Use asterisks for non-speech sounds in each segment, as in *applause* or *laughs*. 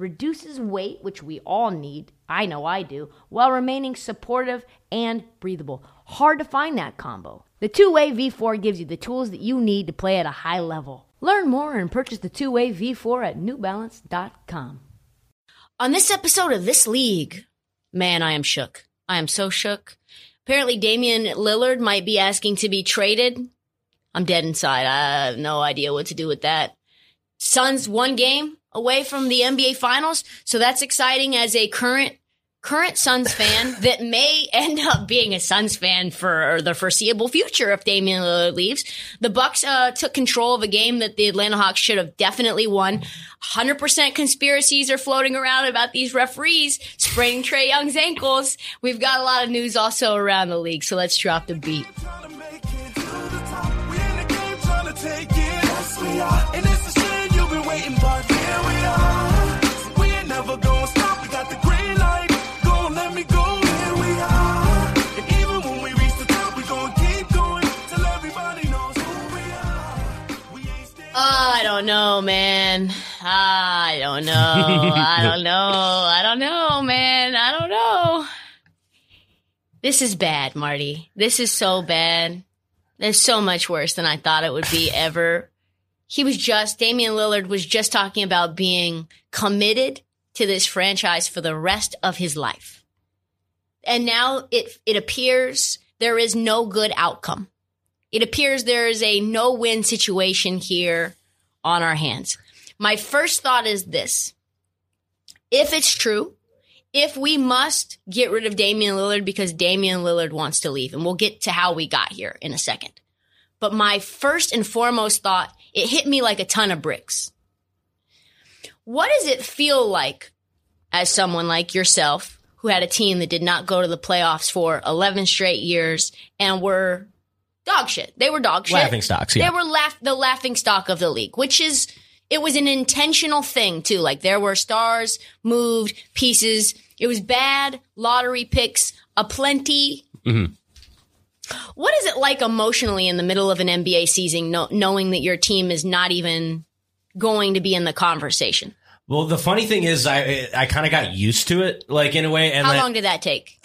reduces weight, which we all need, I know I do, while remaining supportive and breathable. Hard to find that combo. The two way V4 gives you the tools that you need to play at a high level. Learn more and purchase the two way V4 at newbalance.com. On this episode of This League, man, I am shook. I am so shook. Apparently, Damian Lillard might be asking to be traded. I'm dead inside. I have no idea what to do with that. Suns one game away from the NBA Finals, so that's exciting as a current current Suns fan *laughs* that may end up being a Suns fan for the foreseeable future if Damian Lillard leaves. The Bucks uh, took control of a game that the Atlanta Hawks should have definitely won. 100% conspiracies are floating around about these referees spraining Trae Young's ankles. We've got a lot of news also around the league, so let's drop the beat. Don't know, man. I don't know. I *laughs* don't know. I don't know, man. I don't know. This is bad, Marty. This is so bad. It's so much worse than I thought it would be *laughs* ever. He was just, Damian Lillard was just talking about being committed to this franchise for the rest of his life. And now it, it appears there is no good outcome. It appears there is a no win situation here on our hands. My first thought is this. If it's true, if we must get rid of Damian Lillard because Damian Lillard wants to leave, and we'll get to how we got here in a second. But my first and foremost thought, it hit me like a ton of bricks. What does it feel like as someone like yourself who had a team that did not go to the playoffs for 11 straight years and were dog shit? They were dog shit. Laughing stocks, yeah. They were laugh- the laughing stock of the league, which is, it was an intentional thing too. Like there were stars moved, pieces. It was bad lottery picks, aplenty. Mm-hmm. What is it like emotionally in the middle of an NBA season, know- knowing that your team is not even going to be in the conversation? Well, the funny thing is, I I kind of got used to it, like in a way, and How like, long did that take? *laughs*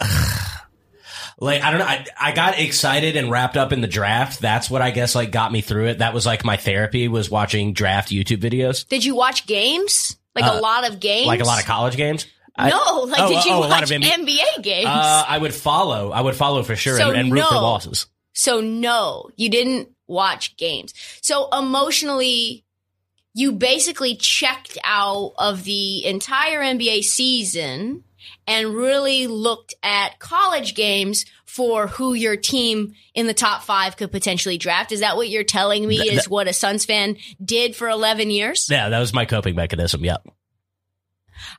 like I don't know, I I got excited and wrapped up in the draft. That's what I guess like got me through it. That was like my therapy was watching draft YouTube videos, Did you watch games? Like a Uh, lot of games? like a lot of college games. I- No, like Oh, did you oh, a lot watch of NBA NBA games? Uh, I would follow. I would follow for sure So and, and root for losses. So no, you didn't watch games. So emotionally, you basically checked out of the entire NBA season and really looked at college games for who your team in the top five could potentially draft. Is that what you're telling me Th- is what a Suns fan did for 11 years? Yeah, that was my coping mechanism. Yep.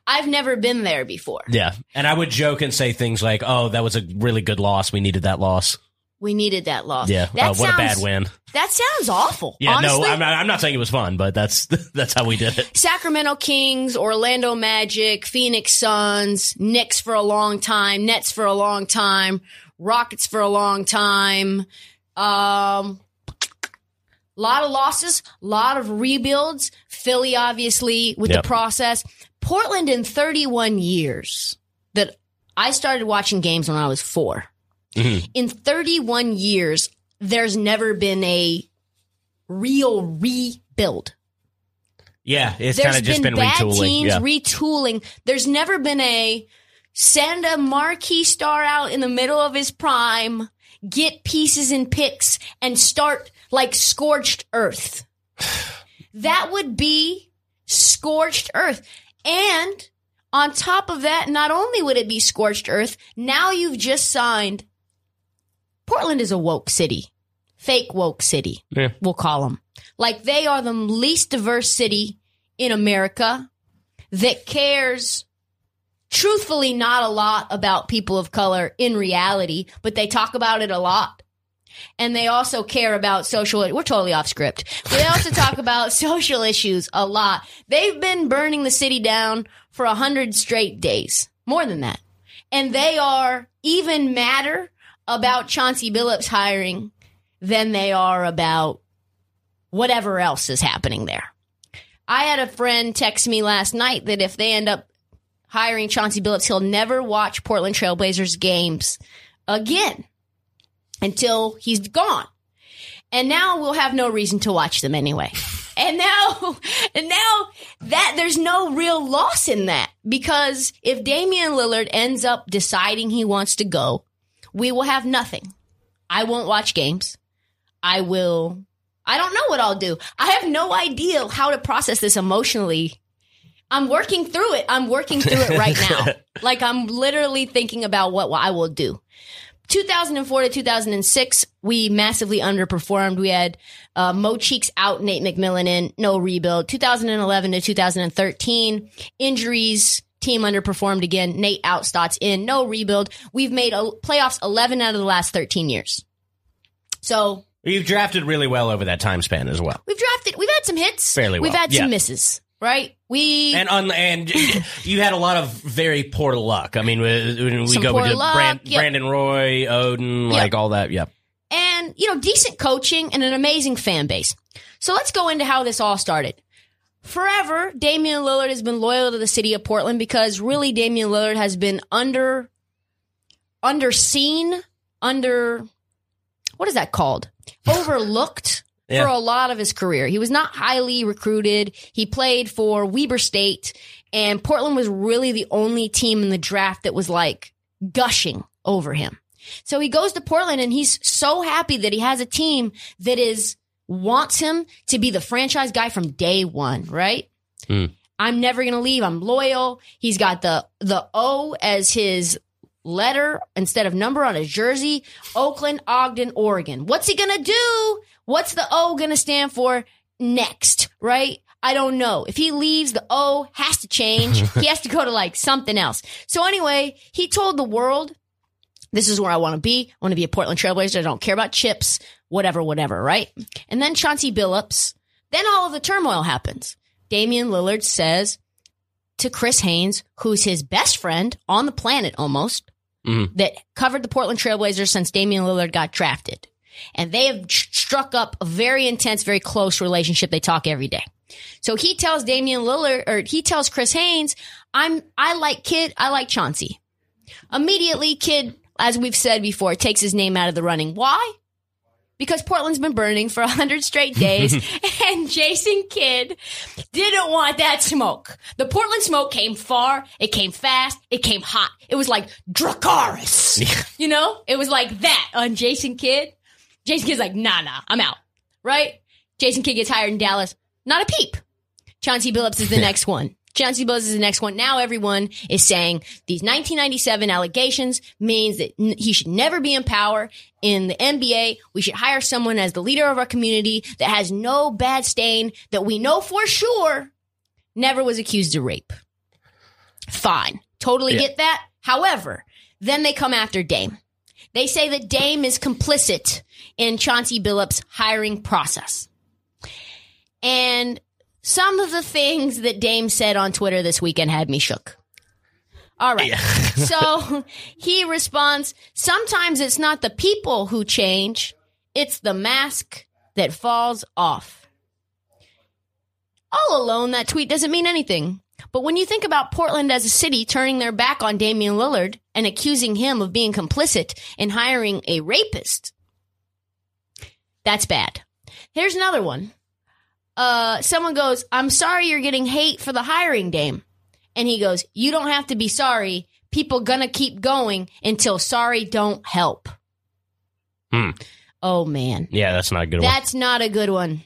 I've never been there before. Yeah. And I would joke and say things like, "Oh, that was a really good loss. We needed that loss." We needed that loss. Yeah. That Oh, what a bad win. That sounds awful. Yeah. Honestly, no, I'm not, I'm not saying it was fun, but that's *laughs* that's how we did it. Sacramento Kings, Orlando Magic, Phoenix Suns, Knicks for a long time, Nets for a long time, Rockets for a long time. Um, lot of losses, a lot of rebuilds. Philly, obviously, with Yep. the process. Portland in 31 years that I started watching games when I was 4 Mhm. In 31 years, there's never been a real rebuild. Yeah, it's kind of just been, bad retooling. teams yeah. retooling. There's never been a send a marquee star out in the middle of his prime, get pieces and picks, and start like scorched earth. *sighs* That would be scorched earth. And on top of that, not only would it be scorched earth, now you've just signed. Portland is a woke city, fake woke city Yeah. we'll call them. Like they are the least diverse city in America that cares truthfully not a lot about people of color in reality, but they talk about it a lot. And they also care about social, we're totally off script. They also talk *laughs* about social issues a lot. They've been burning the city down for a hundred straight days. More than that. And they are even madder about Chauncey Billups hiring than they are about whatever else is happening there. I had a friend text me last night that if they end up hiring Chauncey Billups, he'll never watch Portland Trailblazers games again until he's gone. And now we'll have no reason to watch them anyway. *laughs* And now, and now that there's no real loss in that because if Damian Lillard ends up deciding he wants to go, we will have nothing. I won't watch games. I will, I don't know what I'll do. I have no idea how to process this emotionally. I'm working through it. I'm working through it right now. *laughs* like I'm literally thinking about what I will do. 2004 to 2006, we massively underperformed. We had uh, Mo Cheeks out, Nate McMillan in, no rebuild. 2011 to 2013, injuries, team underperformed again. Nate out, Stotts in, no rebuild. We've made a, playoffs 11 out of the last 13 years. So You've drafted really well over that time span as well. we've drafted, we've had some hits. Fairly Well. We've had some misses, right? We, And on and *laughs* you had a lot of very poor luck. I mean, when we Some go with luck, Brand, yep. Brandon Roy, Oden, like all that. Yep. and you know decent coaching and an amazing fan base. So let's go into how this all started. Forever, Damian Lillard has been loyal to the city of Portland because really Damian Lillard has been under underseen, under what is that called? *laughs* Overlooked Yeah. for a lot of his career. He was not highly recruited. He played for Weber State and Portland was really the only team in the draft that was like gushing over him. So he goes to Portland and he's so happy that he has a team that is wants him to be the franchise guy from day one, right? Hmm. I'm never going to leave. I'm loyal. He's got the the O as his letter instead of number on his jersey. Oakland, Ogden, Oregon. What's he going to do? What's the O going to stand for next, right? I don't know. If he leaves, the O has to change. *laughs* he has to go to like something else. So anyway, he told the world this is where I want to be. I want to be a Portland Trailblazer. I don't care about chips, whatever, whatever, right? And then Chauncey Billups. Then all of the turmoil happens. Damian Lillard says to Chris Haynes, who's his best friend on the planet almost, mm-hmm. that covered the Portland Trailblazers since Damian Lillard got drafted. And they have struck up a very intense, very close relationship. They talk every day. So he tells Damian Lillard, or he tells Chris Haynes, I'm, I like Kidd, I like Chauncey. Immediately, Kidd, as we've said before, takes his name out of the running. Why? Because Portland's been burning for 100 straight days, *laughs* and Jason Kidd didn't want that smoke. The Portland smoke came far, it came fast, it came hot. It was like Dracarys. you know? It was like that on Jason Kidd. Jason Kidd's like, nah, nah, I'm out. Right? Jason Kidd gets hired in Dallas. Not a peep. Chauncey Billups is the *laughs* next one. Chauncey Billups is the next one. Now everyone is saying these 1997 allegations means that n- he should never be in power in the NBA. We should hire someone as the leader of our community that has no bad stain that we know for sure never was accused of rape. Fine. Totally Yeah. get that. However, then they come after Dame. They say that Dame is complicit in Chauncey Billups' hiring process. And some of the things that Dame said on Twitter this weekend had me shook. All right. *laughs* *laughs* so he responds, sometimes it's not the people who change, it's the mask that falls off. All alone, that tweet doesn't mean anything. But when you think about Portland as a city turning their back on Damian Lillard and accusing him of being complicit in hiring a rapist, that's bad. Here's another one. Uh, someone goes, I'm sorry you're getting hate for the hiring dame. And he goes, You don't have to be sorry. People gonna keep going until sorry don't help. Hmm. Oh man. Yeah, that's not a good one. That's not a good one.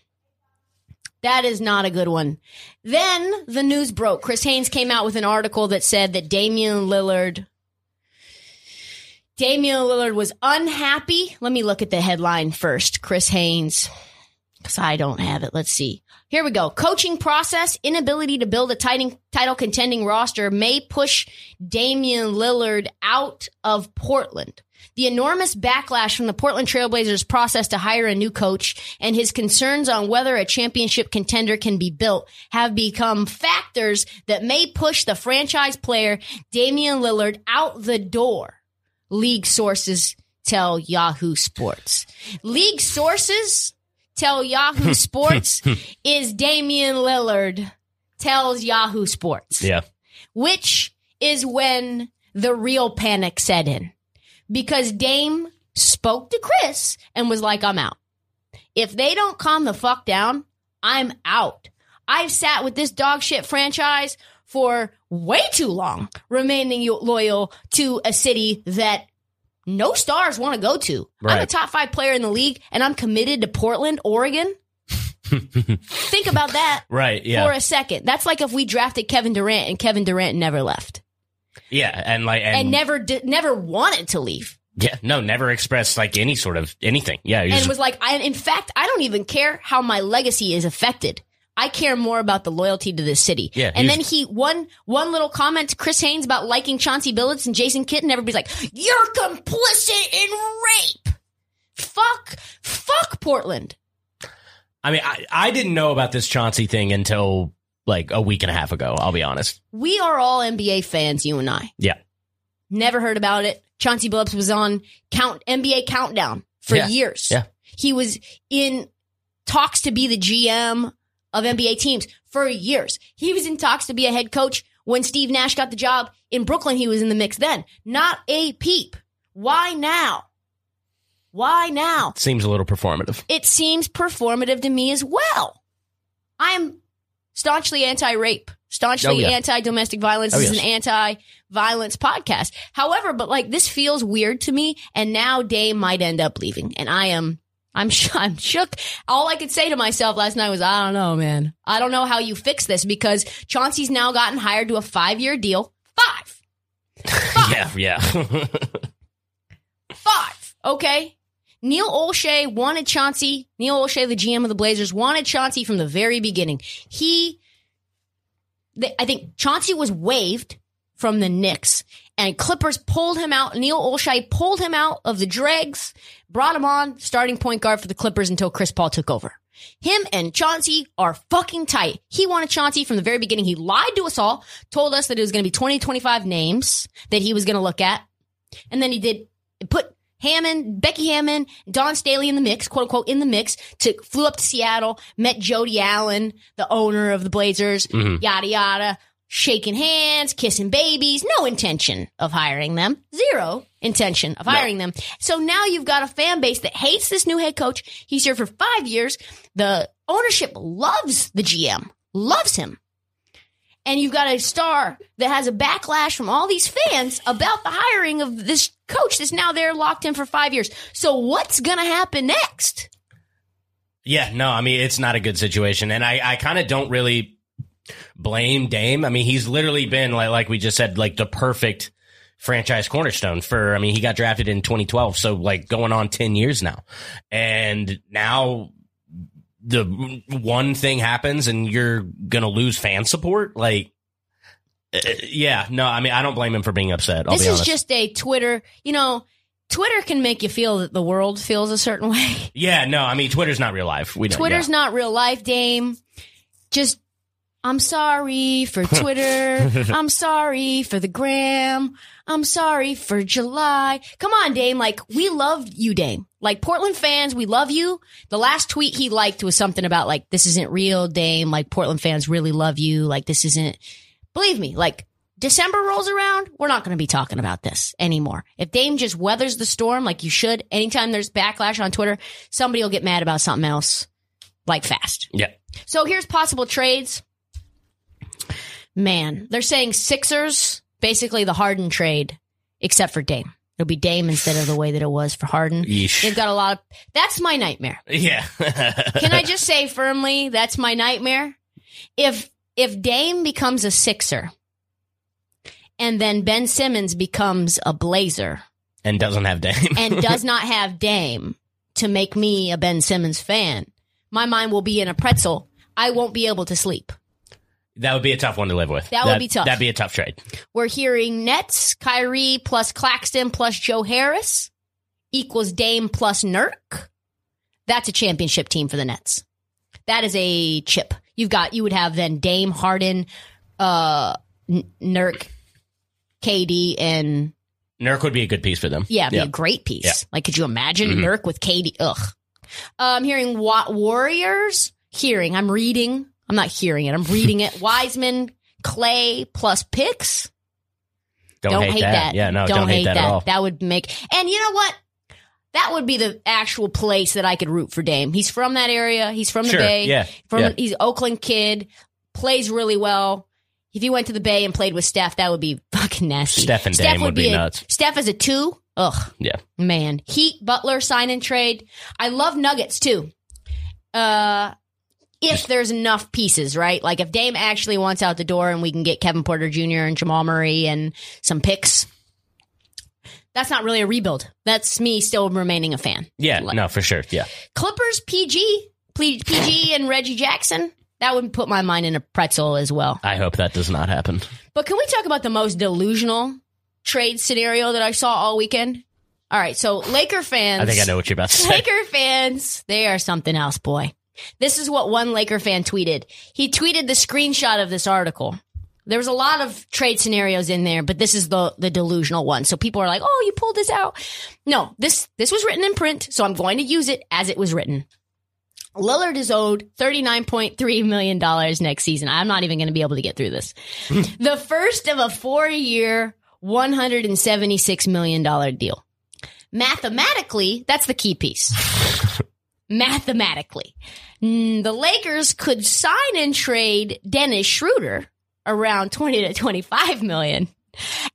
That is not a good one. Then the news broke. Chris Haynes came out with an article that said that Damian Lillard Damian Lillard was unhappy. Let me look at the headline first. Chris Haynes. Because I don't have it. Let's see. Here we go. Coaching process, inability to build a titan- title contending roster may push Damian Lillard out of Portland. The enormous backlash from the Portland Trailblazers process to hire a new coach and his concerns on whether a championship contender can be built have become factors that may push the franchise player Damian Lillard out the door. League sources tell Yahoo Sports. League sources tell Yahoo *laughs* Sports *laughs* is Damian Lillard tells Yahoo Sports Yeah. which is when the real panic set in. Because Dame spoke to Chris and was like, I'm out. If they don't calm the fuck down, I'm out. I've sat with this dog shit franchise for way too long, remaining loyal to a city that no stars want to go to. I'm a top five player in the league and I'm committed to Portland, Oregon. *laughs* Think about that Right. Yeah. for a second. That's like if we drafted Kevin Durant and Kevin Durant never left yeah. And like, and, and never did, never wanted to leave yeah, no, never expressed like any sort of anything. Yeah. and just- was like, I, in fact, I don't even care how my legacy is affected. I care more about the loyalty to this city. Yeah, and then he one one little comment to Chris Haynes about liking Chauncey Billups and Jason Kitten. Everybody's like, "You're complicit in rape." Fuck, fuck Portland. I mean, I, I didn't know about this Chauncey thing until like a week and a half ago. I'll be honest. We are all NBA fans, you and I. Yeah. Never heard about it. Chauncey Billups was on count NBA countdown for Yeah. years. Yeah. He was in talks to be the GM of NBA teams for years. He was in talks to be a head coach when Steve Nash got the job in Brooklyn. He was in the mix then. Not a peep. Why now? Why now? Seems a little performative. It seems performative to me as well. I'm staunchly anti-rape, staunchly Oh, yeah. anti-domestic violence. Oh, this yes. is an anti-violence podcast. However, but like this feels weird to me, and now Dame might end up leaving, and I am. I'm sh- *laughs* I'm shook. All I could say to myself last night was, I don't know, man. I don't know how you fix this because Chauncey's now gotten hired to a five year deal. Five. *laughs* Yeah. Yeah. Five. Okay. Neil Olshey wanted Chauncey. Neil Olshey, the GM of the Blazers, wanted Chauncey from the very beginning. He, they, I think Chauncey was waived from the Knicks and Clippers pulled him out. Neil Olshey pulled him out of the dregs, brought him on starting point guard for the Clippers until Chris Paul took over. Him and Chauncey are fucking tight. He wanted Chauncey from the very beginning. He lied to us all, told us that it was going to be 20, 25 names that he was going to look at. And then he did put Hammon, Becky Hammon, Dawn Staley in the mix, quote unquote, in the mix. To flew up to Seattle, met Jody Allen, the owner of the Blazers, mm-hmm. yada yada, shaking hands, kissing babies. No intention of hiring them. Zero intention of hiring them. So now you've got a fan base that hates this new head coach. He's here for five years. The ownership loves the GM, loves him and you've got a star that has a backlash from all these fans about the hiring of this coach that's now there locked in for five years. So what's going to happen next? Yeah, no, I mean it's not a good situation, and I, I kind of don't really blame Dame. I mean, he's literally been like, like we just said, like the perfect franchise cornerstone for. I mean, he got drafted in 2012, so like going on 10 years now, and now the one thing happens, and you're gonna lose fan support. Like, uh, yeah, no, I mean, I don't blame him for being upset. I'll this be is just a Twitter, you know, Twitter can make you feel that the world feels a certain *laughs* way. yeah, no, I mean, Twitter's not real life. We Twitter's yeah. not real life, Dame. Just, I'm sorry for Twitter. *laughs* I'm sorry for the gram. I'm sorry for July. Come on, Dame. Like, we love you, Dame. Like, Portland fans, we love you. The last tweet he liked was something about, like, this isn't real, Dame. Like, Portland fans really love you. Like, this isn't, believe me, like, December rolls around, we're not going to be talking about this anymore. If Dame just weathers the storm like you should, anytime there's backlash on Twitter, somebody will get mad about something else, like fast. yeah. So here's possible trades. Man, they're saying Sixers, basically the Harden trade, except for Dame. It'll be Dame instead of the way that it was for Harden. Yeesh. They've got a lot of. That's my nightmare. Yeah. Can I just say firmly that's my nightmare? If if Dame becomes a Sixer, and then Ben Simmons becomes a Blazer, and doesn't have Dame. *laughs* and does not have Dame to make me a Ben Simmons fan, my mind will be in a pretzel. I won't be able to sleep. That would be a tough one to live with. That would be tough. That'd be a tough trade. We're hearing Nets, Kyrie plus Claxton plus Joe Harris equals Dame plus Nurk. That's a championship team for the Nets. That is a chip. You've got you would have then Dame, Harden, uh, Nurk, KD, and Nurk would be a good piece for them. yeah, it'd be a great piece. Mm-hmm. Like, could you imagine Nurk with KD? Ugh. I'm hearing what Warriors. Hearing. I'm reading. I'm not hearing it. I'm reading it. *laughs* Wiseman, Clay plus picks. Don't, hate, that. Yeah, no, don't, hate that, at all. That would make. And you know what? That would be the actual place that I could root for Dame. He's from that area. He's from the Sure, Bay. yeah, From yeah. he's Oakland kid. Plays really well. If he went to the Bay and played with Steph, that would be fucking nasty. Steph and Dame would be a- nuts. Steph as a two. Ugh, Yeah. man. Heat Butler sign and trade. I love Nuggets too. Uh, if there's enough pieces, right? Like if Dame actually wants out the door and we can get Kevin Porter Jr. and Jamal Murray and some picks. That's not really a rebuild. That's me still remaining a fan. Yeah, no, for sure. Yeah. Clippers PG, PG and Reggie Jackson. That would put my mind in a pretzel as well. I hope that does not happen. But can we talk about the most delusional trade scenario that I saw all weekend? All right, so Laker fans. I think I know what you're about to say. Laker fans, they are something else, boy. This is what one Laker fan tweeted. He tweeted the screenshot of this article. There was a lot of trade scenarios in there, but this is the the delusional one. So people are like, "Oh, you pulled this out." No, this this was written in print, so I'm going to use it as it was written. Lillard is owed $39.3 million next season. I'm not even going to be able to get through this. *laughs* the first of a four year, $176 million deal. Mathematically, that's the key piece. *laughs* Mathematically, mm, the Lakers could sign and trade Dennis Schroeder around 20 to 25 million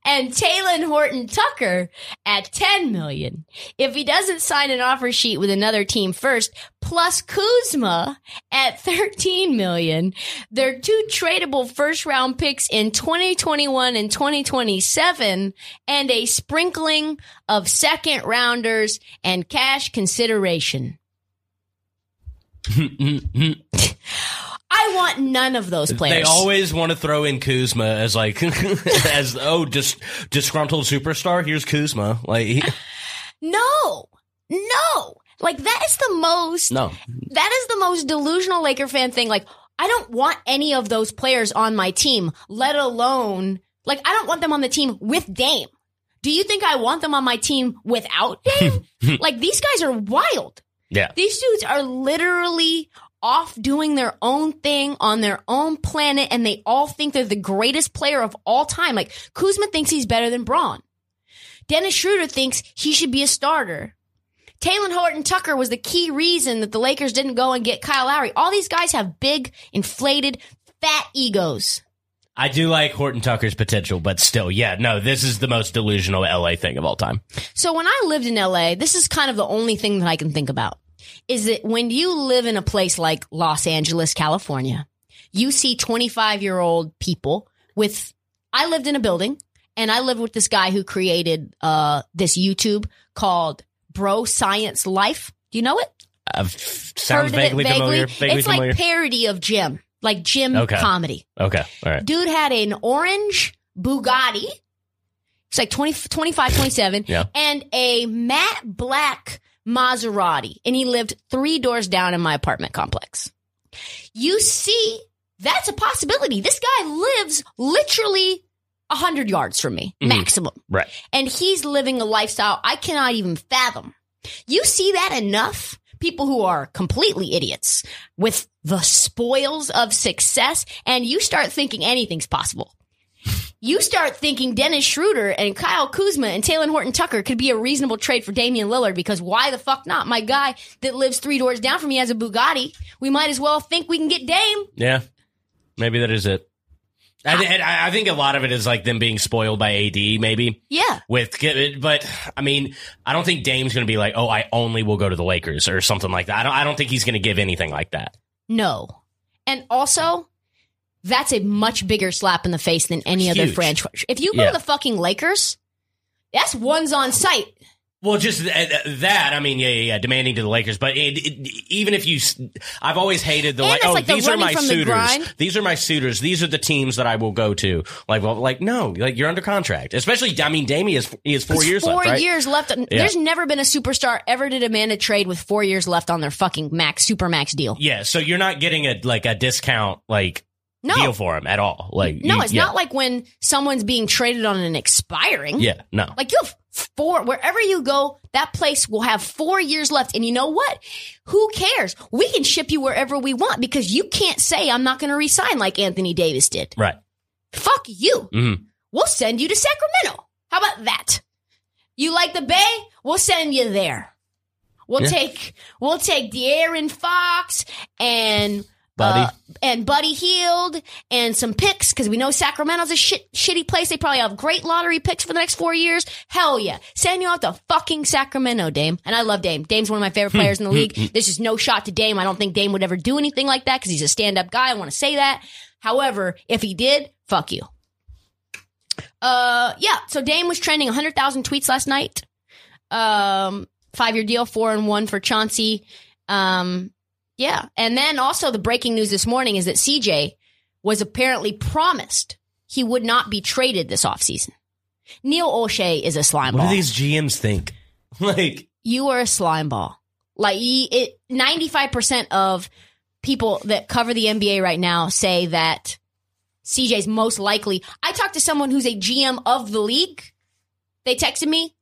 and Talen Horton Tucker at 10 million. If he doesn't sign an offer sheet with another team first, plus Kuzma at 13 million, their two tradable first round picks in 2021 and 2027 and a sprinkling of second rounders and cash consideration. I want none of those players. They always want to throw in Kuzma as like *laughs* as oh just disgruntled superstar. Here's Kuzma. Like he- No, no. Like that is the most. no, That is the most delusional Laker fan thing. Like I don't want any of those players on my team, let alone like I don't want them on the team with Dame. Do you think I want them on my team without Dame? *laughs* like these guys are wild. Yeah, These dudes are literally off doing their own thing on their own planet and they all think they're the greatest player of all time. Like Kuzma thinks he's better than Bron. Dennis Schroeder thinks he should be a starter. Talen Horton Tucker was the key reason that the Lakers didn't go and get Kyle Lowry. All these guys have big, inflated, fat egos. I do like Horton Tucker's potential, but still, yeah, no, this is the most delusional LA thing of all time. So when I lived in LA, this is kind of the only thing that I can think about is that when you live in a place like Los Angeles, California, you see 25 year old people with, I lived in a building and I lived with this guy who created, uh, this YouTube called Bro Science Life. Do you know it? I've sounds Heard of it vaguely familiar. Vaguely it's familiar. like parody of gym, like gym Okay. comedy. okay, all right. Dude had an orange Bugatti. It's like 20, 25, 27. Yeah. And a matte black Maserati. And he lived three doors down in my apartment complex. You see, that's a possibility. This guy lives literally a hundred yards from me, Mhm. maximum. Right. And he's living a lifestyle I cannot even fathom. You see that enough? People who are completely idiots with the spoils of success, and you start thinking anything's possible. You start thinking Dennis Schroeder and Kyle Kuzma and Taylor Horton Tucker could be a reasonable trade for Damian Lillard because why the fuck not? My guy that lives three doors down from me has a Bugatti. We might as well think we can get Dame. Yeah, maybe that is it. I, th- I think a lot of it is like them being spoiled by AD, maybe Yeah. with. But I mean, I don't think Dame's going to be like, oh, I only will go to the Lakers or something like that. I don't. I don't think he's going to give anything like that. No. And also, that's a much bigger slap in the face than any other franchise. If you go Yeah. to the fucking Lakers, that's ones on site. Well, just th- that. I mean, yeah, yeah, yeah, demanding to the Lakers. But it, it, even if you, I've always hated the And like. Oh, like the these are my from the suitors. These are my suitors. These are the teams that I will go to. Like, well, like no, like you're under contract. Especially, I mean, Damian is he has four It's years four left, right? years left. There's never been a superstar ever to demand a trade with four years left on their fucking max super max deal. Yeah, so you're not getting a like a discount like No, deal for him at all. Like, no, you- it's yeah. not like when someone's being traded on an expiring. Yeah, no. Like you have four, wherever you go, that place will have four years left. And you know what? Who cares? We can ship you wherever we want because you can't say I'm not going to resign like Anthony Davis did. right. Fuck you. Mhm. We'll send you to Sacramento. How about that? You like the Bay? We'll send you there. We'll Yeah. take we'll take De'Aaron Fox and Buddy. uh, and Buddy Hield and some picks because we know Sacramento's a shit shitty place. They probably have great lottery picks for the next four years. Hell yeah, send you out to fucking Sacramento, Dame. And I love Dame. Dame's one of my favorite players in the league. This is no shot to Dame. I don't think Dame would ever do anything like that because he's a stand up guy. I want to say that. However, if he did, fuck you. Uh, yeah. So Dame was trending 100,000 tweets last night. Um, five year deal, four and one for Chauncey. Um, yeah. And then also the breaking news this morning is that CJ was apparently promised he would not be traded this offseason. Neil Olshey is a slime What ball. do these GMs think? *laughs* Like, you are a slime ball. Like it, 95% of people that cover the NBA right now say that CJ's most likely. I talked to someone who's a GM of the league. They texted me,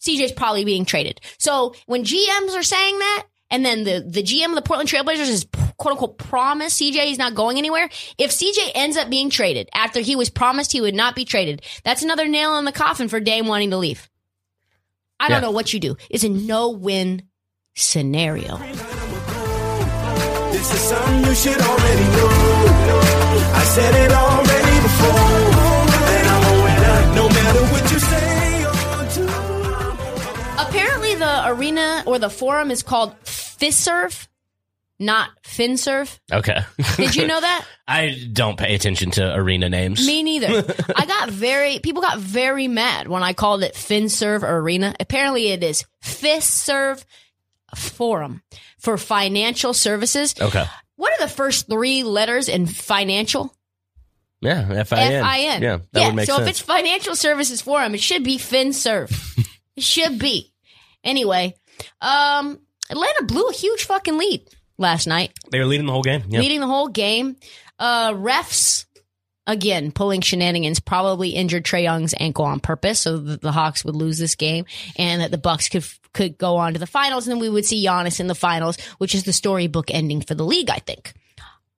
CJ's probably being traded. So when GMs are saying that, and then the, the GM of the Portland Trailblazers is quote unquote promised CJ is not going anywhere. If CJ ends up being traded after he was promised he would not be traded, that's another nail in the coffin for Dame wanting to leave. I don't know what you do. It's a no win scenario. This is something you should already know. I said it already before. And I'm a winner, no matter what you say or do. Apparently, the arena or the forum is called Fiserv, not FinServe. okay. Did you know that? *laughs* I don't pay attention to arena names. Me neither. *laughs* I got very people got very mad when I called it FinServe Arena. Apparently, it is Fiserv Forum for Financial Services. Okay. What are the first three letters in financial? Yeah, F I N. F I N. Yeah, that would make so sense. if it's Financial Services Forum, it should be FinServe. *laughs* it should be. Anyway, um, Atlanta blew a huge fucking lead last night, they were leading the whole game. Yeah. leading the whole game. Uh, refs again pulling shenanigans, probably injured Trae Young's ankle on purpose, so that the Hawks would lose this game, and that the Bucks could could go on to the finals, and then we would see Giannis in the finals, which is the storybook ending for the league. I think.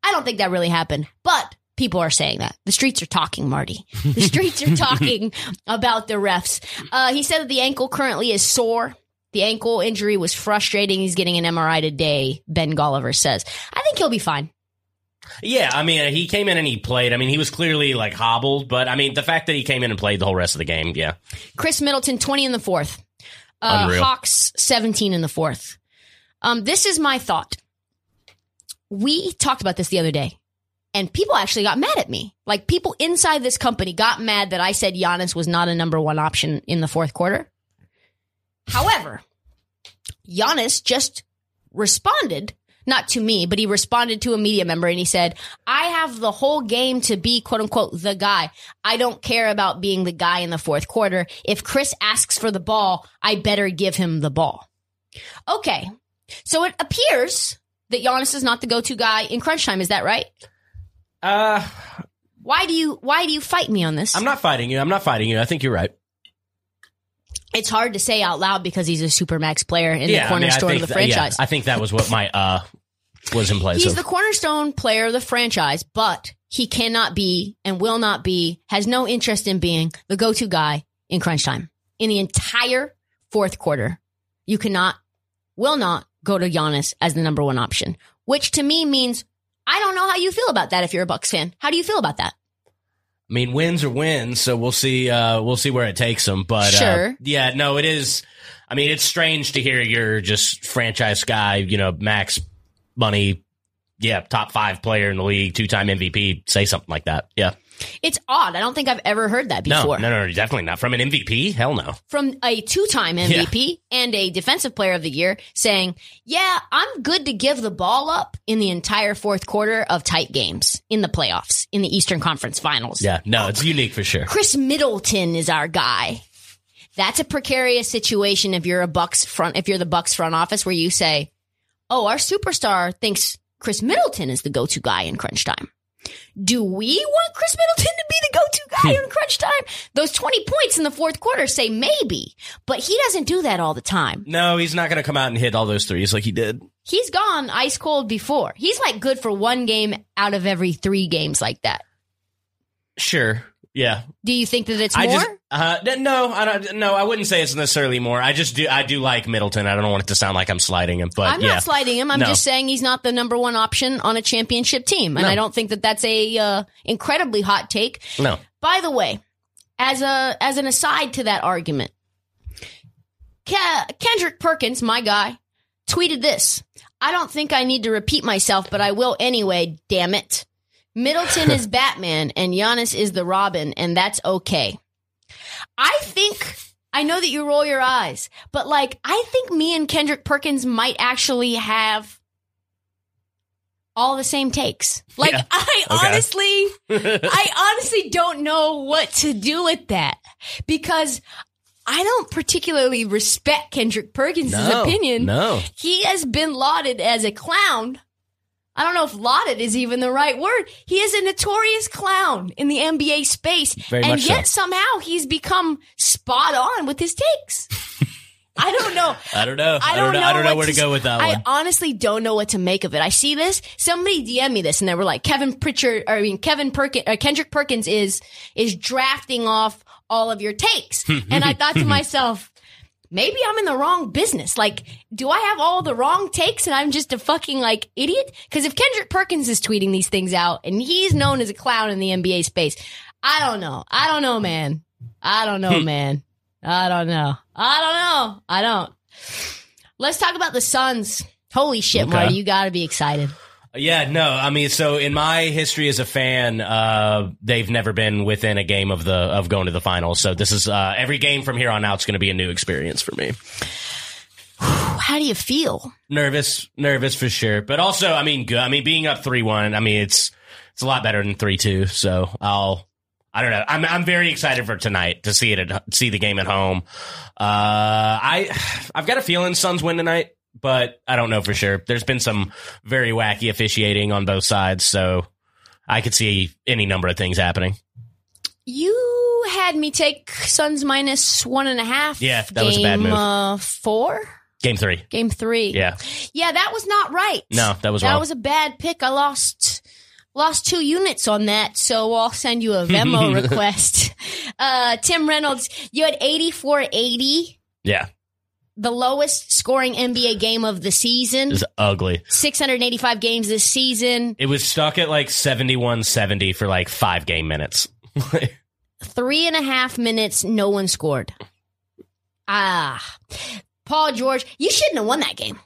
I don't think that really happened, but people are saying that. The streets are talking, Marty. The streets are *laughs* talking about the refs. Uh, he said that the ankle currently is sore. The ankle injury was frustrating. He's getting an MRI today, Ben Golliver says. I think he'll be fine. Yeah, I mean, he came in and he played. I mean, he was clearly like hobbled, but I mean, the fact that he came in and played the whole rest of the game, yeah. Khris Middleton, 20 in the fourth. Uh, Hawks, 17 in the fourth. Um, this is my thought. We talked about this the other day, and people actually got mad at me. Like, people inside this company got mad that I said Giannis was not a number one option in the fourth quarter. However, Giannis just responded, not to me, but he responded to a media member and he said, I have the whole game to be quote unquote the guy. I don't care about being the guy in the fourth quarter. If Khris asks for the ball, I better give him the ball. Okay. So it appears that Giannis is not the go-to guy in crunch time. Is that right? Uh, Why do you, why do you fight me on this? I'm not fighting you. I'm not fighting you. I think you're right. It's hard to say out loud because he's a supermax player in yeah, the I mean, cornerstone of the yeah, franchise. I think that was what my uh was in place He's of. the cornerstone player of the franchise, but he cannot be and will not be, has no interest in being the go to guy in crunch time. In the entire fourth quarter, you cannot, will not go to Giannis as the number one option, which to me means I don't know how you feel about that if you're a Bucks fan. How do you feel about that? I mean, wins are wins, so we'll see. Uh, we'll see where it takes them. But uh, yeah, no, it is. I mean, it's strange to hear you're just franchise guy, you know, max money, yeah, top five player in the league, two time MVP, say something like that. Yeah, It's odd. I don't think I've ever heard that before no, no, no, definitely not from an MVP. Hell no. from a two-time MVP and a Defensive Player of the Year saying, "Yeah, I'm good to give the ball up in the entire fourth quarter of tight games in the playoffs in the Eastern Conference Finals." Yeah, no, it's unique for sure. Khris Middleton is our guy. That's a precarious situation if you're a Bucks front if you're the Bucks front office where you say, "Oh, our superstar thinks Khris Middleton is the go-to guy in crunch time." Do we want Khris Middleton to be the go-to guy hmm. in crunch time? Those 20 points in the fourth quarter say maybe, but he doesn't do that all the time. No, he's not going to come out and hit all those threes like he did. He's gone ice cold before. He's like good for one game out of every 3 games like that. Sure. Yeah. Do you think that it's more? I just uh, no, I don't. No, I wouldn't say it's necessarily more. I just do. I do like Middleton. I don't want it to sound like I'm sliding him, but I'm yeah. not sliding him. I'm No. just saying he's not the number one option on a championship team, and No. I don't think that that's a uh, incredibly hot take. No. By the way, as a as an aside to that argument, Ke- Kendrick Perkins, my guy, tweeted this. I don't think I need to repeat myself, but I will anyway. Damn it. Middleton is *laughs* Batman and Giannis is the Robin, and that's okay. I think I know that you roll your eyes, but like I think me and Kendrick Perkins might actually have all the same takes. Like Yeah. I Okay. honestly I *laughs* honestly don't know what to do with that because I don't particularly respect Kendrick Perkins' No, opinion. no. He has been lauded as a clown. I don't know if lauded is even the right word. He is a notorious clown in the NBA space. Very and much so. yet somehow he's become spot on with his takes. *laughs* I don't know. I don't know. I don't, know. I don't know where to go with that I one. honestly don't know what to make of it. I see this. Somebody DM me this, and they were like, "Kevin Pritchard, or I mean Kevin Perkins, uh, Kendrick Perkins is is drafting off all of your takes." *laughs* and I thought to myself, maybe I'm in the wrong business. Like, do I have all the wrong takes, and I'm just a fucking like idiot? Because if Kendrick Perkins is tweeting these things out, and he's known as a clown in the NBA space, I don't know. I don't know, man. I don't know, hmm. man. I don't know. I don't know. I don't. Let's talk about the Suns. Holy shit, Okay. Marty, you got to be excited. Yeah, no, I mean, so in my history as a fan, uh, they've never been within a game of the of going to the finals. So this is uh, every game from here on out is going to be a new experience for me. How do you feel? Nervous, nervous for sure, but also, I mean, good. I mean, being up three one, I mean, it's it's a lot better than three two. So I'll. I don't know. I'm I'm very excited for tonight to see it at, see the game at home. Uh, I *sighs* I've got a feeling Suns win tonight, but I don't know for sure. There's been some very wacky officiating on both sides, so I could see any number of things happening. You had me take Suns minus one and a half. Yeah, that was a bad move. Uh, four, Game three. game three. Yeah. yeah, that was not right. No, that was that wrong. was a bad pick. I lost lost two units on that, so I'll send you a Venmo *laughs* request. Uh, Tim Reynolds, you had 84-80, yeah. The lowest scoring NBA game of the season. It was ugly. 685 games this season. It was stuck at like 71-70 for like five game minutes. *laughs* Three and a half minutes, no one scored. Ah. Paul George, you shouldn't have won that game.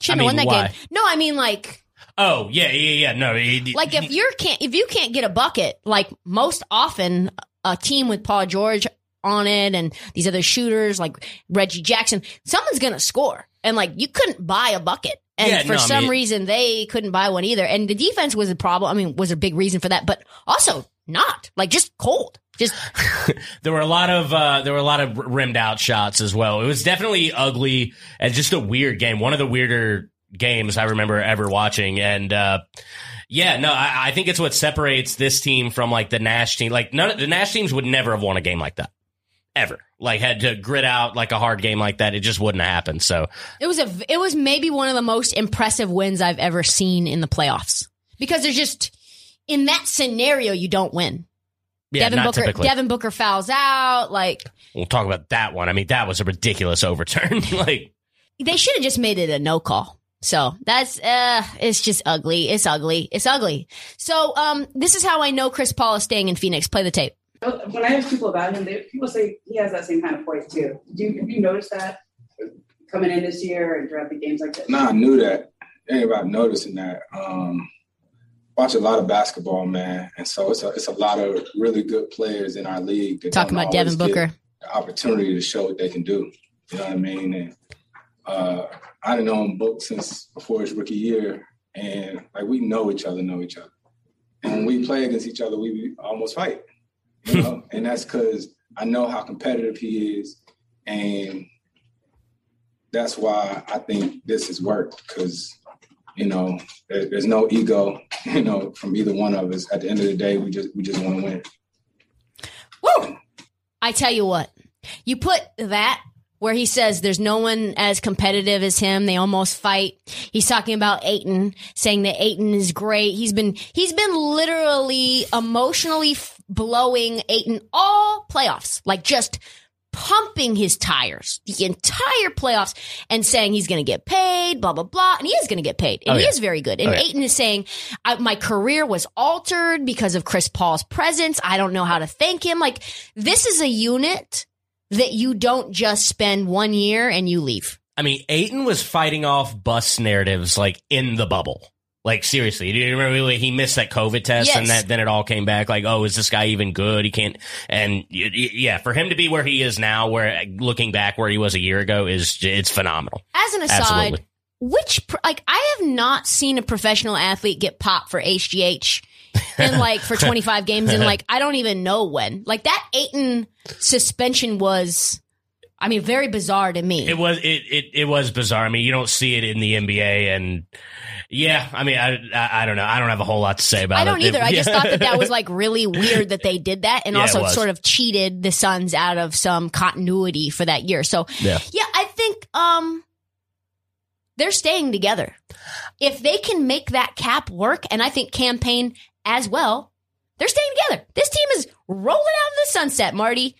Shouldn't I have won that why? game. No, I mean like oh yeah, yeah, yeah. No, it- like if you can't if you can't get a bucket, like most often a team with Paul George on it and these other shooters like Reggie Jackson, someone's gonna score. And like you couldn't buy a bucket. And Yeah, for no, I some mean- reason they couldn't buy one either. And the defense was a problem. I mean, was a big reason for that, but also not. Like just cold. Just *laughs* there were a lot of uh, there were a lot of rimmed out shots as well. It was definitely ugly and just a weird game. One of the weirder games I remember ever watching. And uh, yeah, no, I, I think it's what separates this team from like the Nash team. Like none of the Nash teams would never have won a game like that ever. Like had to grit out like a hard game like that. It just wouldn't have happened. So It was a it was maybe one of the most impressive wins I've ever seen in the playoffs. Because there's just in that scenario you don't win. yeah, Devin Booker typically. Devin Booker fouls out. Like we'll talk about that one. I mean, that was a ridiculous *laughs* overturn. *laughs* like they should have just made it a no call. So that's uh it's just ugly. It's ugly. It's ugly. So um this is how I know Chris Paul is staying in Phoenix. Play the tape. When I ask people about him, they, people say he has that same kind of voice too. Do you, have you noticed that coming in this year and throughout the games like this? No, I knew that. Ain't about noticing that. Um, watch a lot of basketball, man, and so it's a it's a lot of really good players in our league. That Talking about Devin Booker. the opportunity to show what they can do. You know what I mean? And uh, I done known Book since before his rookie year, and like we know each other, know each other, and when we play against each other, we almost fight. You know, and that's because I know how competitive he is, and that's why I think this has worked because you know there, there's no ego *laughs* you know from either one of us. At the end of the day, we just we just want to win. Woo! I tell you what, you put that where he says there's no one as competitive as him. They almost fight. He's talking about Ayton, saying that Ayton is great. He's been he's been literally emotionally blowing Ayton all playoffs, like just pumping his tires the entire playoffs and saying he's going to get paid, blah blah blah, and he is going to get paid, and Oh, he yeah. is very good. Oh, and Oh, yeah. Ayton is saying I, my career was altered because of Chris Paul's presence. I don't know how to thank him. Like this is a unit that you don't just spend one year and you leave. I mean, Ayton was fighting off bus narratives like in the bubble. Like seriously, do you remember when he missed that COVID test Yes. and that then it all came back? Like, oh, is this guy even good? He can't. And y- y- yeah, for him to be where he is now, where looking back where he was a year ago, is it's phenomenal. As an aside, Absolutely. which like I have not seen a professional athlete get popped for HGH in like for *laughs* 25 games and like *laughs* I don't even know when. Like that Ayton suspension was I mean very bizarre to me. It was it, it it was bizarre. I mean, you don't see it in the NBA, and yeah, I mean, I I, I don't know. I don't have a whole lot to say about it. I don't either. I just Yeah. thought that that *laughs* was like really weird that they did that and Yeah, also sort of cheated the Suns out of some continuity for that year. So Yeah. yeah, I think um they're staying together. If they can make that cap work, and I think Cam Payne as well, they're staying together. This team is rolling out of the sunset, Marty.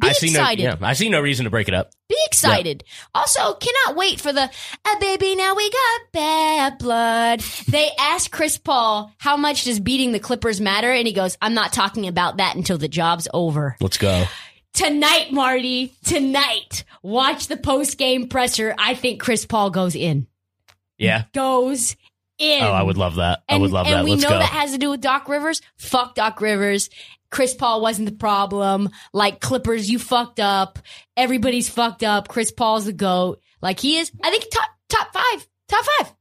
Be I see excited. no. Yeah, I see no reason to break it up. Be excited. Also, cannot wait for the uh, baby. Now we got bad blood. They *laughs* asked Chris Paul how much does beating the Clippers matter, and he goes, "I'm not talking about that until the job's over." Let's go. Tonight, Marty. Tonight, watch the post game presser. I think Chris Paul goes in. Yeah. Goes in. Oh, I would love that. I would love and that. we Let's know go. that has to do with Doc Rivers. Fuck Doc Rivers. Chris Paul wasn't the problem. Like Clippers, you fucked up. Everybody's fucked up. Chris Paul's the goat. Like he is. I think top top five, top five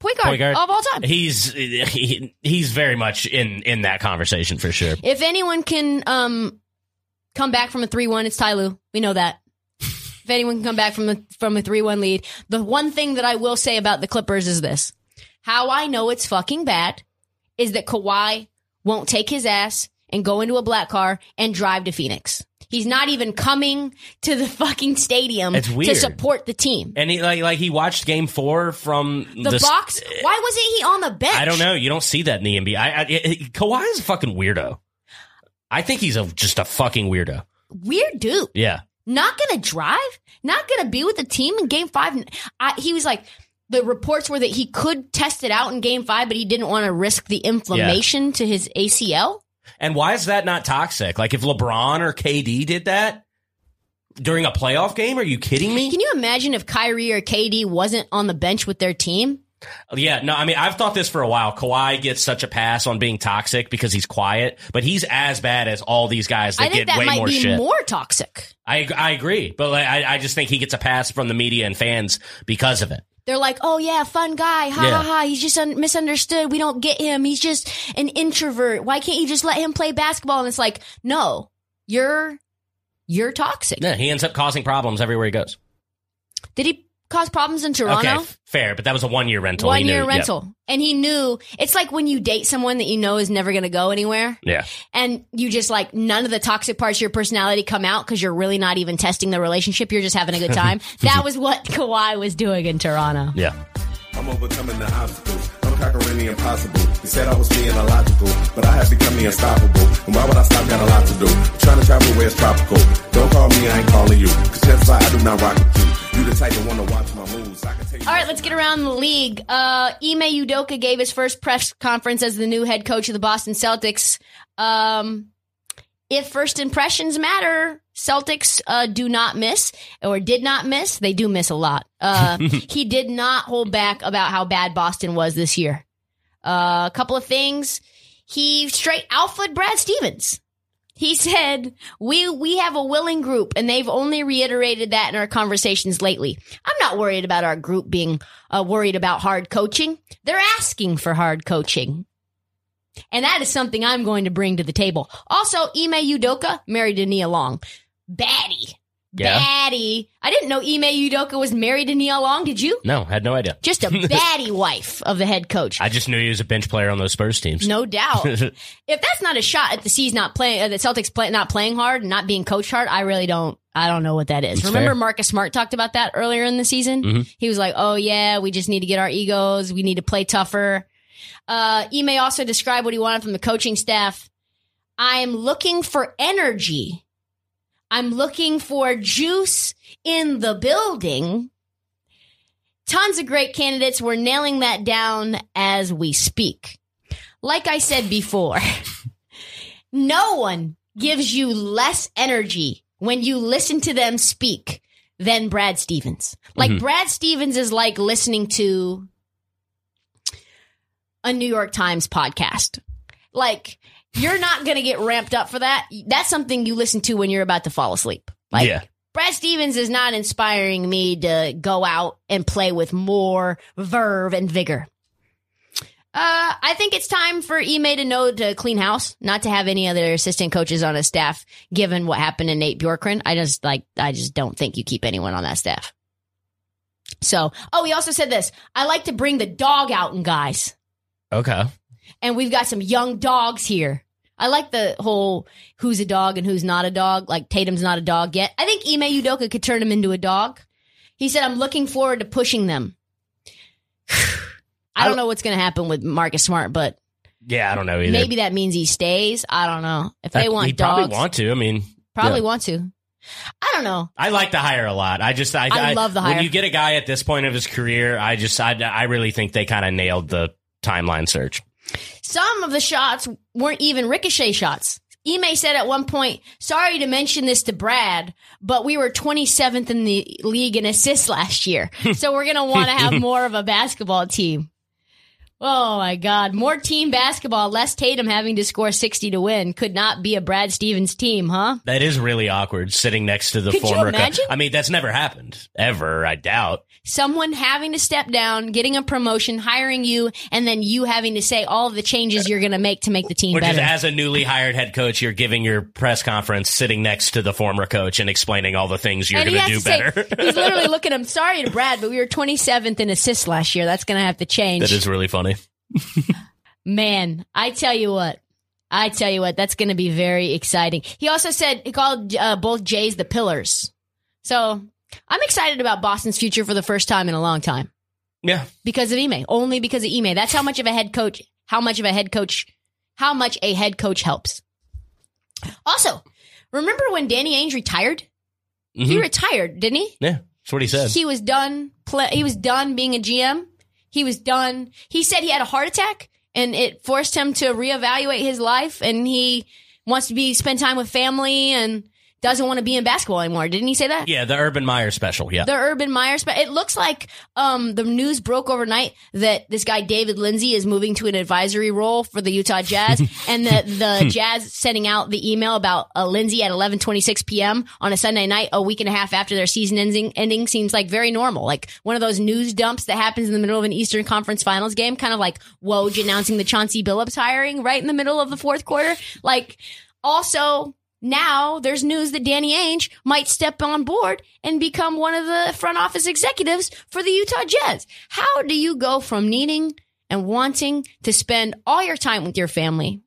point guard, Point guard. of all time. He's he, he's very much in in that conversation for sure. If anyone can um come back from a three one, it's Ty Lue. We know that. if anyone can come back from a from a three one lead, the one thing that I will say about the Clippers is this: how I know it's fucking bad is that Kawhi won't take his ass and go into a black car and drive to Phoenix. He's not even coming to the fucking stadium It's to support the team. And he like like he watched Game Four from The, the, box. Why wasn't he on the bench? I don't know. You don't see that in the NBA. I, I, Kawhi is a fucking weirdo. I think he's a just a fucking weirdo. Weird dude. Yeah. not gonna drive, not gonna be with the team in game five. I, he was like, the reports were that he could test it out in game five, but he didn't want to risk the inflammation to his ACL. And why is that not toxic? Like if LeBron or KD did that during a playoff game, are you kidding me? Can you imagine if Kyrie or KD wasn't on the bench with their team? Yeah, no, I mean, I've thought this for a while. Kawhi gets such a pass on being toxic because he's quiet, but he's as bad as all these guys that I think get that way might more be shit. more toxic. I I agree, but like, I I just think he gets a pass from the media and fans because of it. They're like, oh yeah, fun guy, ha Yeah. ha ha. He's just un- misunderstood. We don't get him. He's just an introvert. Why can't you just let him play basketball? And it's like, no, you're you're toxic. Yeah, he ends up causing problems everywhere he goes. Did he cause problems in Toronto? Okay, fair, but that was a one year rental. One year yeah. rental. And he knew it's like when you date someone that you know is never going to go anywhere Yeah. and you just like none of the toxic parts of your personality come out because you're really not even testing the relationship. You're just having a good *laughs* time. that was what Kawhi was doing in Toronto. Yeah. I'm overcoming the obstacles. I'm conquering the impossible. They said I was being illogical, but I have become the unstoppable. And why would I stop? Got a lot to do. trying to travel where it's tropical. Don't call me, I ain't calling you. Cause that's why I do not rock with you. All right, let's get around the league. Uh, Ime Udoka gave his first press conference as the new head coach of the Boston Celtics. Um, if first impressions matter, Celtics uh, do not miss or did not miss. They do miss a lot. Uh, *laughs* he did not hold back about how bad Boston was this year. Uh, a couple of things. He straight alpha Brad Stevens. He *laughs* said, we, we have a willing group and they've only reiterated that in our conversations lately. I'm not worried about our group being uh, worried about hard coaching. They're asking for hard coaching. And that is something I'm going to bring to the table. Also, Ime Udoka married to Nia Long. Baddie. Yeah. Baddie. I didn't know Ime Udoka was married to Nia Long. Did you? No, had no idea. Just a *laughs* baddie wife of the head coach. I just knew he was a bench player on those Spurs teams. No doubt. *laughs* if that's not a shot at the C's not playing, uh, the Celtics play, not playing hard and not being coached hard, I really don't. I don't know what that is. That's Remember fair. Marcus Smart talked about that earlier in the season? Mhm. He was like, "Oh yeah, we just need to get our egos. We need to play tougher." Uh, Ime also described what he wanted from the coaching staff. I'm looking for energy. I'm looking for juice in the building. Tons of great candidates. We're nailing that down as we speak. Like I said before, *laughs* no one gives you less energy when you listen to them speak than Brad Stevens. Like Mhm. Brad Stevens is like listening to a New York Times podcast. Like you're not going to get ramped up for that. That's something you listen to when you're about to fall asleep. Like yeah. Brad Stevens is not inspiring me to go out and play with more verve and vigor. Uh, I think it's time for Ime to know to clean house, not to have any other assistant coaches on his staff, given what happened to Nate Bjorkgren. I just like, I just don't think you keep anyone on that staff. So, oh, he also said this. I like to bring the dog out in guys Okay. and we've got some young dogs here. I like the whole who's a dog and who's not a dog. Like Tatum's not a dog yet. I think Ime Udoka could turn him into a dog. He said, I'm looking forward to pushing them. *sighs* I don't know what's going to happen with Marcus Smart, but Yeah, I don't know either. maybe that means he stays. I don't know. If they want dogs, probably want to. I mean, probably yeah. want to. I don't know. I like the hire a lot. I just, I, I love the hire. When you get a guy at this point of his career, I just, I, I really think they kind of nailed the timeline search. Some of the shots weren't even ricochet shots. Ime said at one point, sorry to mention this to Brad, but we were 27th in the league in assists last year. *laughs* So we're going to want to have *laughs* more of a basketball team. Oh my God. More team basketball, less Tatum having to score 60 to win. Could not be a Brad Stevens team, huh? That is really awkward sitting next to the Could you former. co- I mean, that's never happened ever. I doubt. Someone having to step down, getting a promotion, hiring you, and then you having to say all the changes you're going to make to make the team Or just better. as a newly hired head coach, you're giving your press conference sitting next to the former coach and explaining all the things you're going to do to say, better. he's literally *laughs* looking at him. Sorry to Brad, but we were 27th in assists last year. That's going to have to change. that is really funny. *laughs* Man, I tell you what. I tell you what, that's going to be very exciting. He also said he called uh, both Jays the pillars. So I'm excited about Boston's future for the first time in a long time Yeah. because of Ime. Only because of Ime. That's how much of a head coach. How much of a head coach. How much a head coach helps. Also, remember when Danny Ainge retired? He Mhm. retired, didn't he? Yeah. That's what he said. He was done. Play, he was done being a GM. He was done. He said he had a heart attack and it forced him to reevaluate his life. And he wants to be spend time with family and doesn't want to be in basketball anymore. Didn't he say that? yeah, the Urban Meyer special. Yeah. The Urban Meyer special. It looks like um, the news broke overnight that this guy David Lindsey is moving to an advisory role for the Utah Jazz, *laughs* and that the Jazz sending out the email about uh, Lindsey at 11:26 p.m. on a Sunday night, a week and a half after their season ending, ending seems like very normal, like one of those news dumps that happens in the middle of an Eastern Conference Finals game, kind of like Woj announcing the Chauncey Billups hiring right in the middle of the fourth quarter. Like, also now there's news that Danny Ainge might step on board and become one of the front office executives for the Utah Jazz. How do you go from needing and wanting to spend all your time with your family,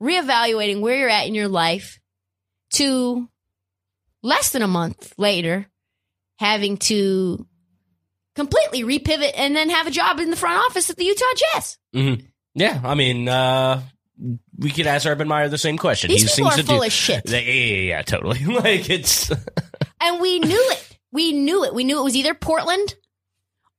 reevaluating where you're at in your life, to less than a month later having to completely repivot and then have a job in the front office at the Utah Jazz? yeah. I mean, uh, we could ask Urban Meyer the same question. These he people seems are to full do, of shit. Yeah, yeah, yeah, yeah, totally. *laughs* like it's. *laughs* And we knew it. We knew it. We knew it was either Portland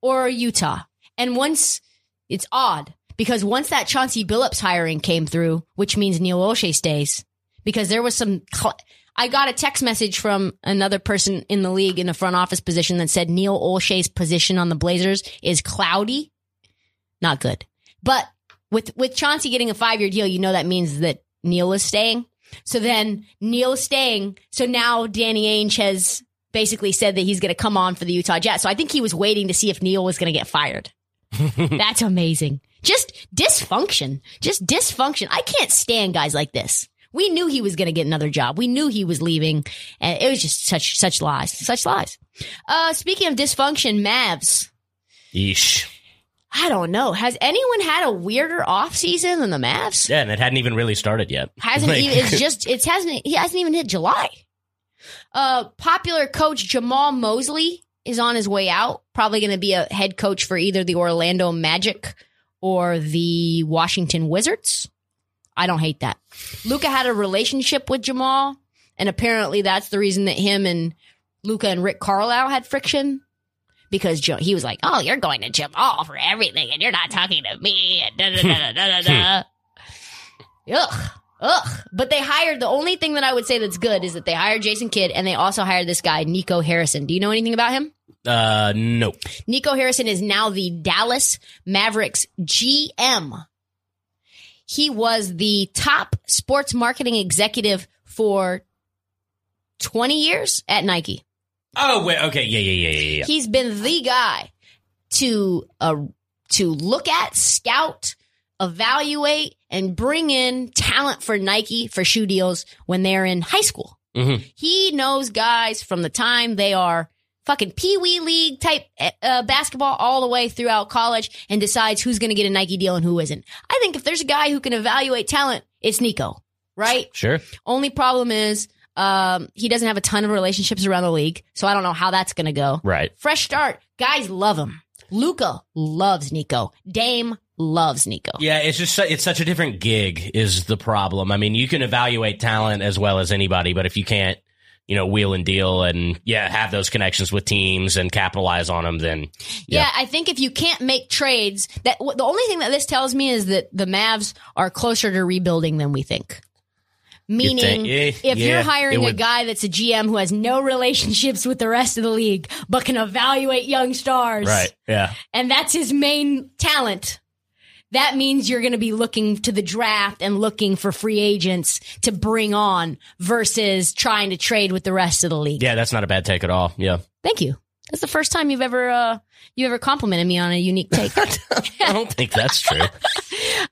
or Utah. And once it's odd because once that Chauncey Billups hiring came through, which means Neil Olshey stays, because there was some. Cl- I got a text message from another person in the league in a front office position that said Neil Olshey's position on the Blazers is cloudy. Not good. But with with Chauncey getting a five year deal, you know that means that Neil is staying. So then Neil is staying. So now Danny Ainge has basically said that he's going to come on for the Utah Jazz. So I think he was waiting to see if Neil was going to get fired. *laughs* That's amazing. Just dysfunction. Just dysfunction. I can't stand guys like this. We knew he was going to get another job. We knew he was leaving, and it was just such such lies, such lies. Uh, speaking of dysfunction, Mavs. Yeesh. I don't know. Has anyone had a weirder off season than the Mavs? Yeah, and it hadn't even really started yet. Hasn't Like- even, it's *laughs* just it hasn't he hasn't even hit July. Uh popular coach Jamahl Mosley is on his way out. Probably going to be a head coach for either the Orlando Magic or the Washington Wizards. I don't hate that. Luka had a relationship with Jamal, and apparently that's the reason that him and Luka and Rick Carlisle had friction. Because Jo- he was like, "Oh, you're going to Jamal for everything, and you're not talking to me." And da da da da da da. *laughs* Ugh. Ugh. But they hired the only thing that I would say that's good is that they hired Jason Kidd and they also hired this guy, Nico Harrison. Do you know anything about him? Uh, nope. Nico Harrison is now the Dallas Mavericks GM. He was the top sports marketing executive for 20 years at Nike. Oh, wait. Okay. Yeah, yeah, yeah, yeah, yeah. He's been the guy to uh, to look at, scout, evaluate, and bring in talent for Nike for shoe deals when they're in high school. Mhm. He knows guys from the time they are fucking pee wee league type uh, basketball all the way throughout college and decides who's going to get a Nike deal and who isn't. I think if there's a guy who can evaluate talent, it's Nico, right? Sure. Only problem is um, he doesn't have a ton of relationships around the league, so I don't know how that's going to go. Right. Fresh start. Guys love him. Luka loves Nico. Dame loves Nico. Yeah, it's just su- it's such a different gig is the problem. I mean, you can evaluate talent as well as anybody, but if you can't, you know, wheel and deal and yeah, have those connections with teams and capitalize on them, then Yeah. Yeah. I think if you can't make trades, that the only thing that this tells me is that the Mavs are closer to rebuilding than we think. Meaning, think? Eh, if you're hiring it a guy that's a GM who has no relationships with the rest of the league, but can evaluate young stars, right, yeah, and that's his main talent. That means you're going to be looking to the draft and looking for free agents to bring on versus trying to trade with the rest of the league. yeah, that's not a bad take at all. Yeah, Thank you. That's the first time you've ever uh, you ever complimented me on a unique take. *laughs* I don't think that's true.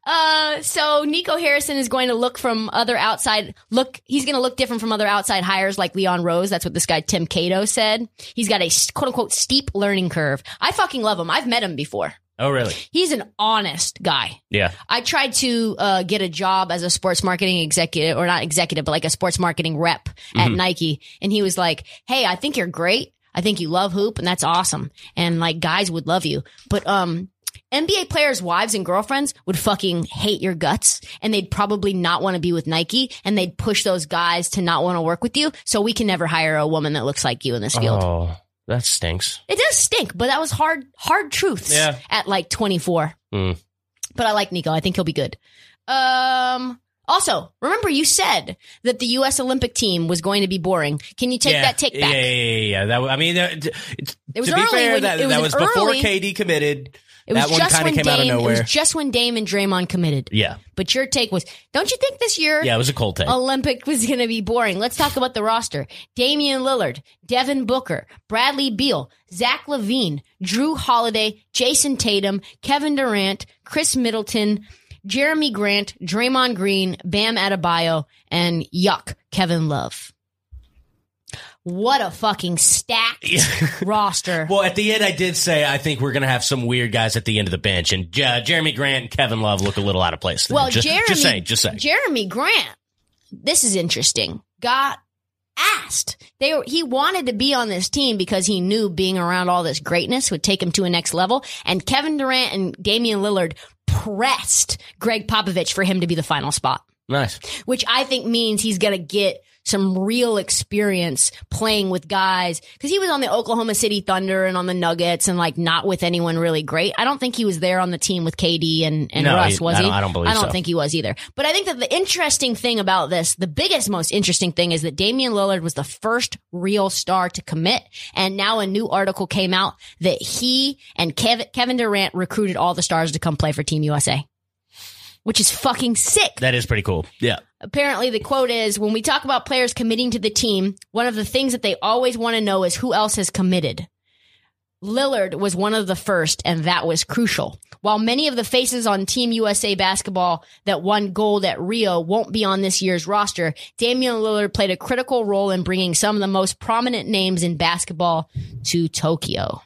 Uh, so Nico Harrison is going to look from other outside look. He's going to look different from other outside hires like Leon Rose. That's what this guy Tim Cato said. He's got a quote unquote steep learning curve. I fucking love him. I've met him before. Oh, really? He's an honest guy. Yeah, I tried to uh, get a job as a sports marketing executive, or not executive, but like a sports marketing rep at Nike. And he was like, Hey, I think you're great. I think you love hoop and that's awesome. And like guys would love you. But, um, NBA players' wives and girlfriends would fucking hate your guts and they'd probably not want to be with Nike and they'd push those guys to not want to work with you. So we can never hire a woman that looks like you in this field. Oh, that stinks. It does stink, but that was hard, hard truths Yeah. at like 24. Mm. But I like Nico. I think he'll be good. Um, also, remember you said that the U.S. Olympic team was going to be boring. Can you take yeah. that take back? Yeah, yeah, yeah, yeah. That, I mean, that, It was to be early fair, when- that, it was that an was before early- KD committed. It was that one just when came out of Dame, It was just when Dame and Draymond committed. yeah, But your take was, don't you think this year yeah, it was a cold take. Olympic was going to be boring. Let's talk about the roster. Damian Lillard, Devin Booker, Bradley Beal, Zach LaVine, Jrue Holiday, Jayson Tatum, Kevin Durant, Khris Middleton, Jerami Grant, Draymond Green, Bam Adebayo, and yuck, Kevin Love. What a fucking stacked *laughs* roster. Well, at the end, I did say I think we're going to have some weird guys at the end of the bench, and uh, Jerami Grant and Kevin Love look a little out of place. Well, just, Jerami, just saying, just saying. Jerami Grant, this is interesting. Got asked. They were, he wanted to be on this team because he knew being around all this greatness would take him to a next level. And Kevin Durant and Damian Lillard pressed Gregg Popovich for him to be the final spot, nice. which I think means he's going to get some real experience playing with guys because he was on the Oklahoma City Thunder and on the Nuggets and like not with anyone really great. I don't think he was there on the team with KD and, and No, Russ, was I he? don't- I don't believe I don't so. think he was either. But I think that the interesting thing about this, the biggest, most interesting thing is that Damian Lillard was the first real star to commit. And now a new article came out that he and Kevin, Kevin Durant recruited all the stars to come play for Team USA. Which is fucking sick. That is pretty cool. Yeah. Apparently, the quote is when we talk about players committing to the team, one of the things that they always want to know is who else has committed. Lillard was one of the first, and that was crucial. While many of the faces on Team USA basketball that won gold at Rio won't be on this year's roster, Damian Lillard played a critical role in bringing some of the most prominent names in basketball to Tokyo.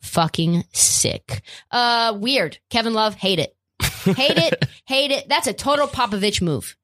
Fucking sick. Uh, weird. Kevin Love, hate it. Hate it. hate it. That's a total Popovich move.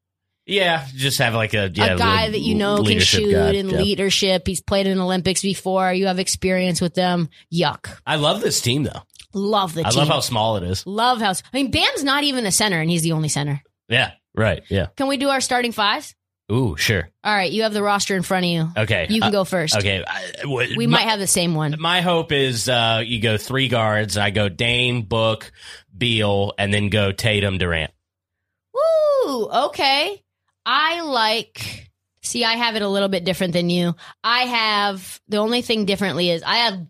Yeah. Just have like a, yeah, a guy le- that you know can shoot guy. and Yeah. leadership. He's played in the Olympics before. You have experience with them. Yuck. I love this team though. Love the team. I team. love how small it is. Love how. I mean, Bam's not even a center, and he's the only center. Yeah. Right. Yeah. Can we do our starting fives? Ooh, sure. All right, you have the roster in front of you. Okay. You can Uh, go first. Okay. I- w- We my- might have the same one. My hope is uh, you go three guards. I go Dame, Book, Beal, and then go Tatum, Durant. Woo! Okay. I like. See, I have it a little bit different than you. I have the only thing differently is I have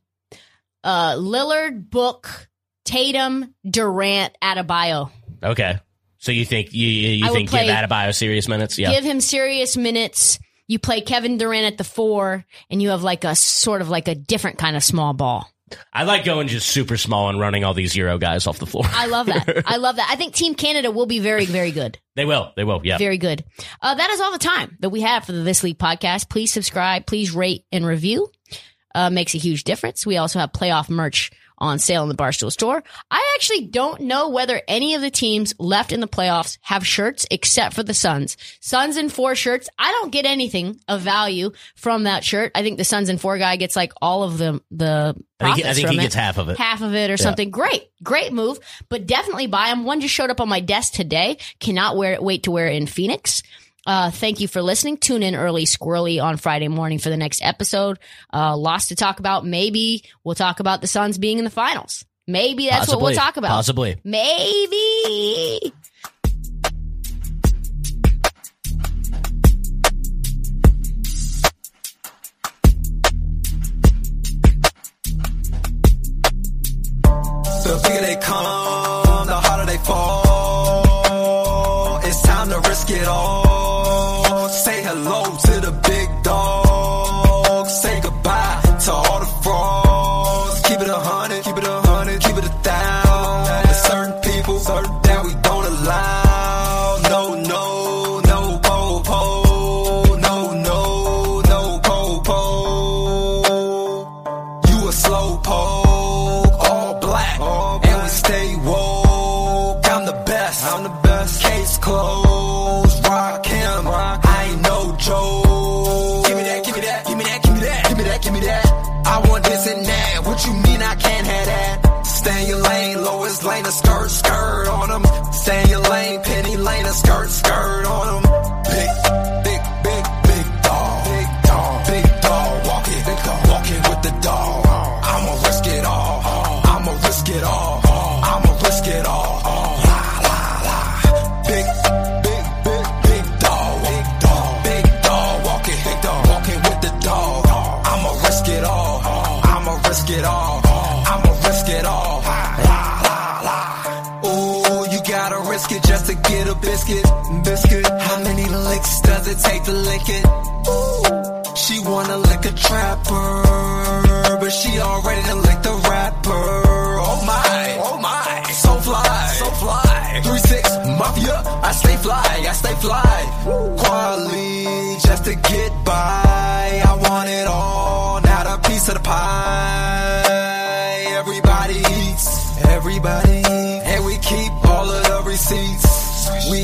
uh Lillard, Book, Tatum, Durant, Adebayo. Okay. So you think you you I think play- give Adebayo serious minutes? Yeah. Give him serious minutes. You play Kevin Durant at the four, and you have like a sort of like a different kind of small ball. I like going just super small and running all these Euro guys off the floor. I love that. *laughs* I love that. I think Team Canada will be very, very good. they will. They will. Yeah. Very good. Uh, that is all the time that we have for the This League podcast. Please subscribe. Please rate and review. Uh, makes a huge difference. We also have playoff merch on sale in the Barstool store. I actually don't know whether any of the teams left in the playoffs have shirts except for the Suns. Suns and four shirts. I don't get anything of value from that shirt. I think the Suns and four guy gets like all of the the I think, I think he it gets half of it. half of it or something. Great, great move, but definitely buy them. One just showed up on my desk today. Cannot wear it, wait to wear it in Phoenix. Uh, thank you for listening. Tune in early, squirrely on Friday morning for the next episode. Uh, lots to talk about. Maybe we'll talk about the Suns being in the finals. Maybe that's what we'll talk about. Possibly. Maybe. The bigger they come, the harder they fall. Take to lick it? Ooh, she wanna lick a trapper, but she already done licked the rapper. Oh my, oh my, so fly, so fly. Three six mafia, I stay fly, I stay fly. Quality just to get by. I want it all, not a piece of the pie. Everybody eats, everybody, and we keep all of the receipts. We